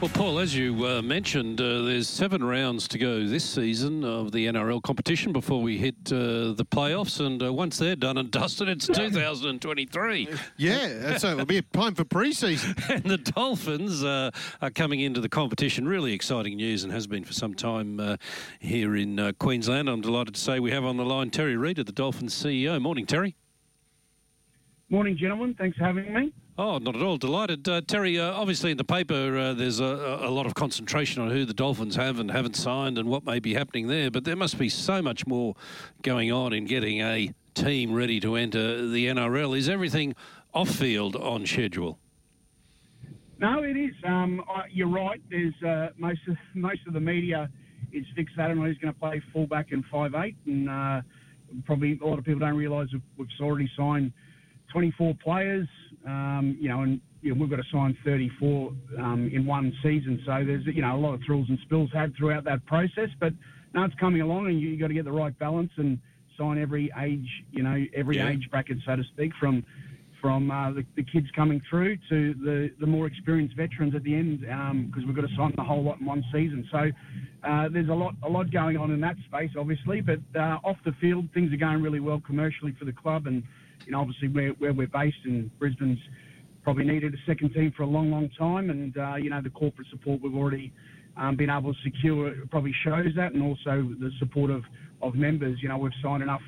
Well, Paul, as you uh, mentioned, uh, there's seven rounds to go this season of the NRL competition before we hit uh, the playoffs, and uh, once they're done and dusted, it's 2023. Yeah, so it'll be time for pre-season. and the Dolphins uh, are coming into the competition. Really exciting news, and has been for some time uh, here in Queensland. I'm delighted to say we have on the line Terry Reid, at the Dolphins CEO. Morning, Terry. Morning, gentlemen. Thanks for having me. Oh, not at all. Delighted. Uh, Terry, uh, obviously in the paper uh, there's a, a, lot of concentration on who the Dolphins have and haven't signed and what may be happening there, but there must be so much more going on in getting a team ready to enter the NRL. Is everything off field on schedule? No, it is. Um, you're right. There's uh, most of most of the media is fixated on who's going to play fullback and five eight, and uh, probably a lot of people don't realise we've already signed 24 players, um, you know, and you know, we've got to sign 34 um, in one season. So there's, you know, a lot of thrills and spills had throughout that process. But now it's coming along, and you, have got to get the right balance and sign every age, you know, every yeah. age bracket, so to speak, from from uh, the, the, kids coming through to the, the more experienced veterans at the end, because um, we've got to sign the whole lot in one season. So uh, there's a lot a lot going on in that space, obviously. But uh, off the field, things are going really well commercially for the club and you know, obviously where, where we're based in Brisbane's probably needed a second team for a long, long time. And, uh, you know, the corporate support we've already um, been able to secure probably shows that. And also the support of, of members. You know, we've signed enough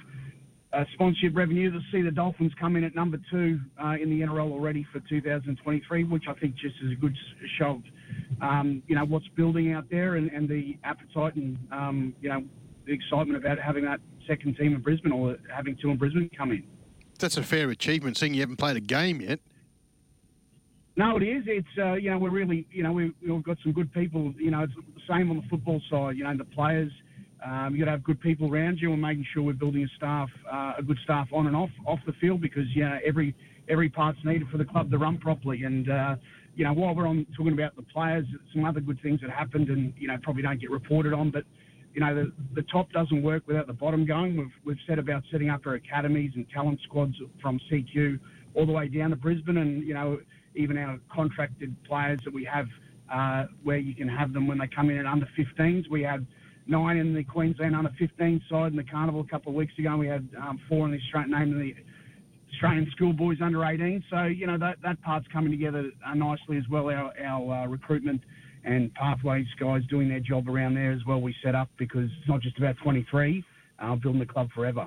uh, sponsorship revenue to see the Dolphins come in at number two uh, in the NRL already for 2023, which I think just is a good show of, um, you know, what's building out there and, and the appetite and, um, you know, the excitement about having that second team in Brisbane or having two in Brisbane come in that's a fair achievement, seeing you haven't played a game yet. No, it is. It's uh, you know we're really you know we, have got some good people. You know it's the same on the football side. You know the players. Um, you got to have good people around you and making sure we're building a staff, uh, a good staff on and off off the field because you know every every part's needed for the club to run properly. And uh, you know while we're on talking about the players, some other good things that happened and you know probably don't get reported on, but you know, the, the top doesn't work without the bottom going. We've, we've said about setting up our academies and talent squads from CQ all the way down to Brisbane and, you know, even our contracted players that we have uh, where you can have them when they come in at under 15s. We had nine in the Queensland under 15 side in the carnival a couple of weeks ago. And We had um, four in the Australian name in the Australian schoolboys under 18. So, you know, that, that part's coming together nicely as well, our, our uh, recruitment and Pathways guys doing their job around there as well. We set up because it's not just about 23, uh, building the club forever.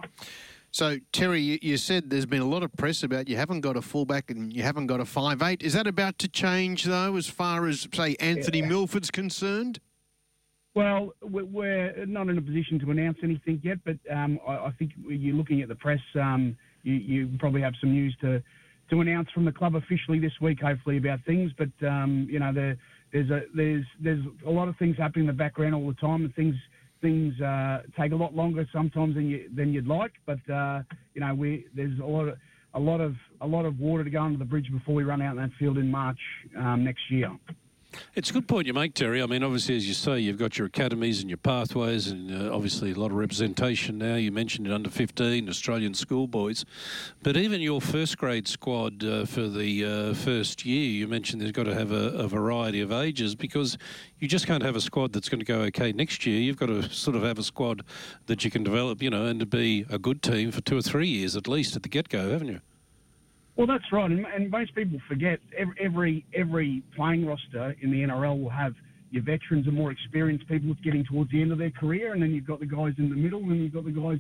So, Terry, you, you, said there's been a lot of press about you haven't got a fullback and you haven't got a five eight. Is that about to change, though, as far as, say, Anthony yeah. Milford's concerned? Well, we're not in a position to announce anything yet, but um, I, think you're looking at the press. Um, you, you, probably have some news to to announce from the club officially this week, hopefully, about things. But um, you know, the there's a there's there's a lot of things happening in the background all the time, and things things uh, take a lot longer sometimes than you than you'd like. But uh, you know, we there's a lot of a lot of a lot of water to go under the bridge before we run out in that field in March um, next year. It's a good point you make, Terry. I mean, obviously, as you say, you've got your academies and your pathways, and uh, obviously a lot of representation now. You mentioned it under 15, Australian schoolboys. But even your first grade squad uh, for the uh, first year, you mentioned they've got to have a, a, variety of ages because you just can't have a squad that's going to go okay next year. You've got to sort of have a squad that you can develop, you know, and to be a good team for two or three years at least at the get go, haven't you? Well, that's right, and, and most people forget every, every playing roster in the NRL will have your veterans and more experienced people getting towards the end of their career, and then you've got the guys in the middle, and you've got the guys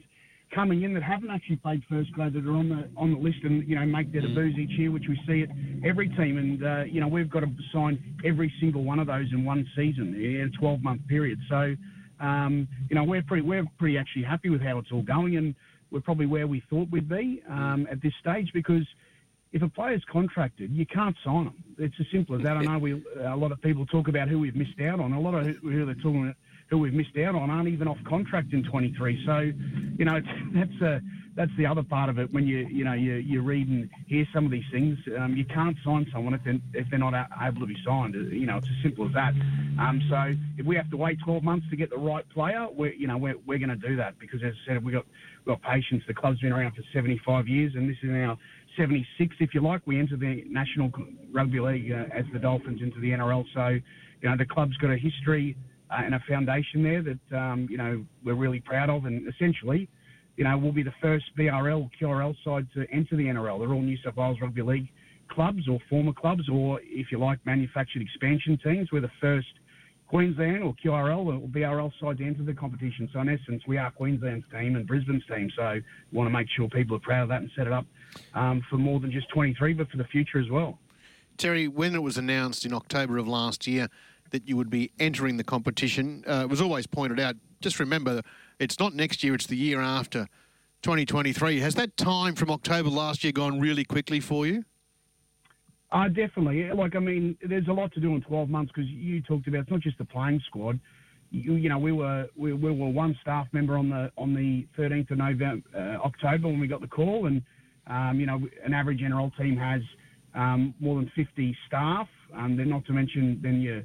coming in that haven't actually played first grade that are on the on the list and you know make their debuts each year, which we see at every team. And uh, you know we've got to sign every single one of those in one season in a 12 month period. So um, you know we're pretty we're pretty actually happy with how it's all going, and we're probably where we thought we'd be um, at this stage because if a player's contracted, you can't sign them. It's as simple as that. I know we a lot of people talk about who we've missed out on. A lot of who they're talking about, who we've missed out on aren't even off contract in 23. So, you know, that's a that's the other part of it. When you you know you you read and hear some of these things, um, you can't sign someone if they're, if they're not able to be signed. You know, it's as simple as that. Um, so if we have to wait 12 months to get the right player, we're you know we're, we're going to do that because as I said, we got we got patience. The club's been around for 75 years, and this is now 76, if you like. We enter the National Rugby League uh, as the Dolphins into the NRL. So, you know, the club's got a history uh, and a foundation there that, um, you know, we're really proud of. And essentially, you know, we'll be the first BRL, QRL side to enter the NRL. They're all New South Wales Rugby League clubs or former clubs, or if you like, manufactured expansion teams. We're the first Queensland or QRL or BRL side to enter the competition. So in essence, we are Queensland's team and Brisbane's team. So we want to make sure people are proud of that and set it up um, for more than just 23, but for the future as well. Terry, when it was announced in October of last year that you would be entering the competition, uh, it was always pointed out. Just remember, it's not next year; it's the year after, 2023. Has that time from October last year gone really quickly for you? Uh, definitely. Like, I mean, there's a lot to do in 12 months because you talked about it's not just the playing squad. You, you know, we were we, we, were one staff member on the on the 13th of November, uh, October when we got the call, and um, you know, an average NRL team has um, more than 50 staff. Um, then not to mention then your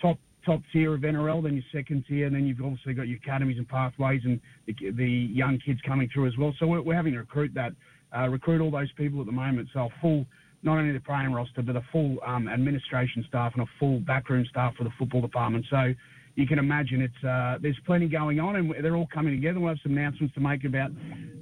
top top tier of NRL, then your second tier, and then you've obviously got your academies and pathways and the, the young kids coming through as well. So we're, we're having to recruit that, uh, recruit all those people at the moment. So full not only the playing roster, but the full um, administration staff and a full backroom staff for the football department. So you can imagine it's uh, there's plenty going on, and they're all coming together. We'll have some announcements to make about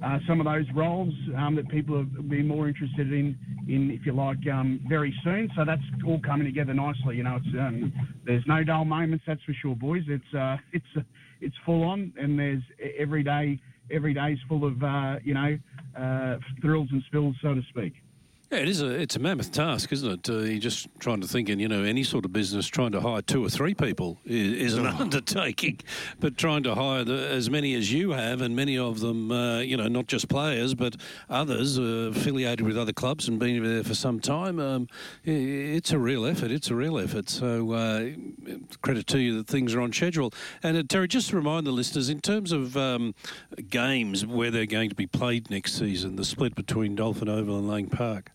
uh, some of those roles um, that people have been more interested in, in if you like, um, very soon. So that's all coming together nicely. You know, um, there's no dull moments, that's for sure, boys. It's uh, it's it's full on, and there's every day every day is full of uh, you know uh, thrills and spills, so to speak. Yeah, it is a it's a mammoth task, isn't it? Uh, you're just trying to think, and you know, any sort of business trying to hire two or three people is, is an oh. undertaking, but trying to hire the, as many as you have, and many of them, uh, you know, not just players, but others uh, affiliated with other clubs and been there for some time. Um, it's a real effort. It's a real effort. So uh, credit to you that things are on schedule. And uh, Terry, just to remind the listeners, in terms of um, games where they're going to be played next season, the split between Dolphin Oval and Lang Park.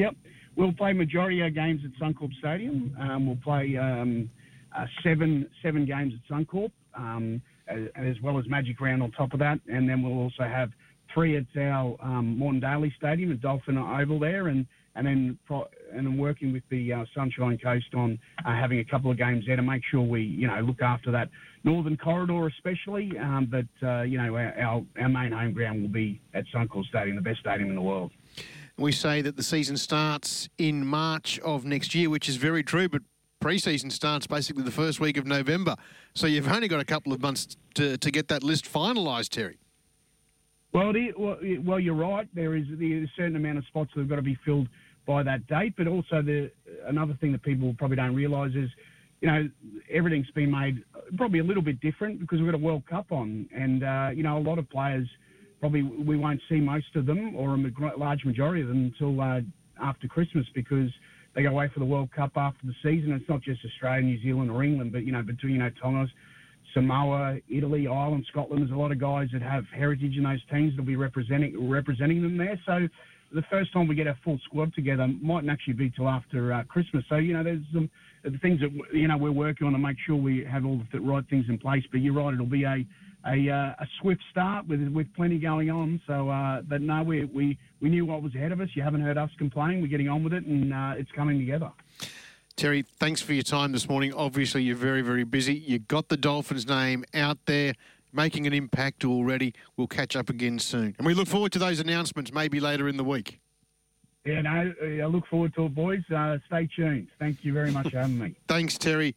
Yep. We'll play majority of our games at Suncorp Stadium. Um, we'll play um, uh, seven seven games at Suncorp, um, as, as, well as Magic Round on top of that. And then we'll also have three at our um, Moreton Daily Stadium at Dolphin Oval there, and and then pro- and I'm working with the uh, Sunshine Coast on uh, having a couple of games there to make sure we you know look after that northern corridor especially. Um, but uh, you know our, our, our main home ground will be at Suncorp Stadium, the best stadium in the world. We say that the season starts in March of next year, which is very true, but pre-season starts basically the first week of November. So you've only got a couple of months to, to get that list finalised, Terry. Well, well, well, you're right. There is a certain amount of spots that have got to be filled by that date, but also the another thing that people probably don't realise is, you know, everything's been made probably a little bit different because we've got a World Cup on, and uh, you know, a lot of players – probably we won't see most of them or a large majority of them until uh, after Christmas because they go away for the World Cup after the season. It's not just Australia, New Zealand, or England, but you know between you know Tonga, Samoa, Italy, Ireland, Scotland. There's a lot of guys that have heritage in those teams that'll be representing representing them there. So the first time we get our full squad together mightn't actually be till after uh, Christmas. So you know there's some things that you know we're working on to make sure we have all the right things in place. But you're right, it'll be a a, uh, a swift start with with plenty going on. So, uh, but no, we, we we knew what was ahead of us. You haven't heard us complain. We're getting on with it, and uh, it's coming together. Terry, thanks for your time this morning. Obviously, you're very very busy. You got the Dolphins name out there. Making an impact already. We'll catch up again soon. And we look forward to those announcements maybe later in the week. Yeah, no, I look forward to it, boys. Uh, stay tuned. Thank you very much for having me. Thanks, Terry.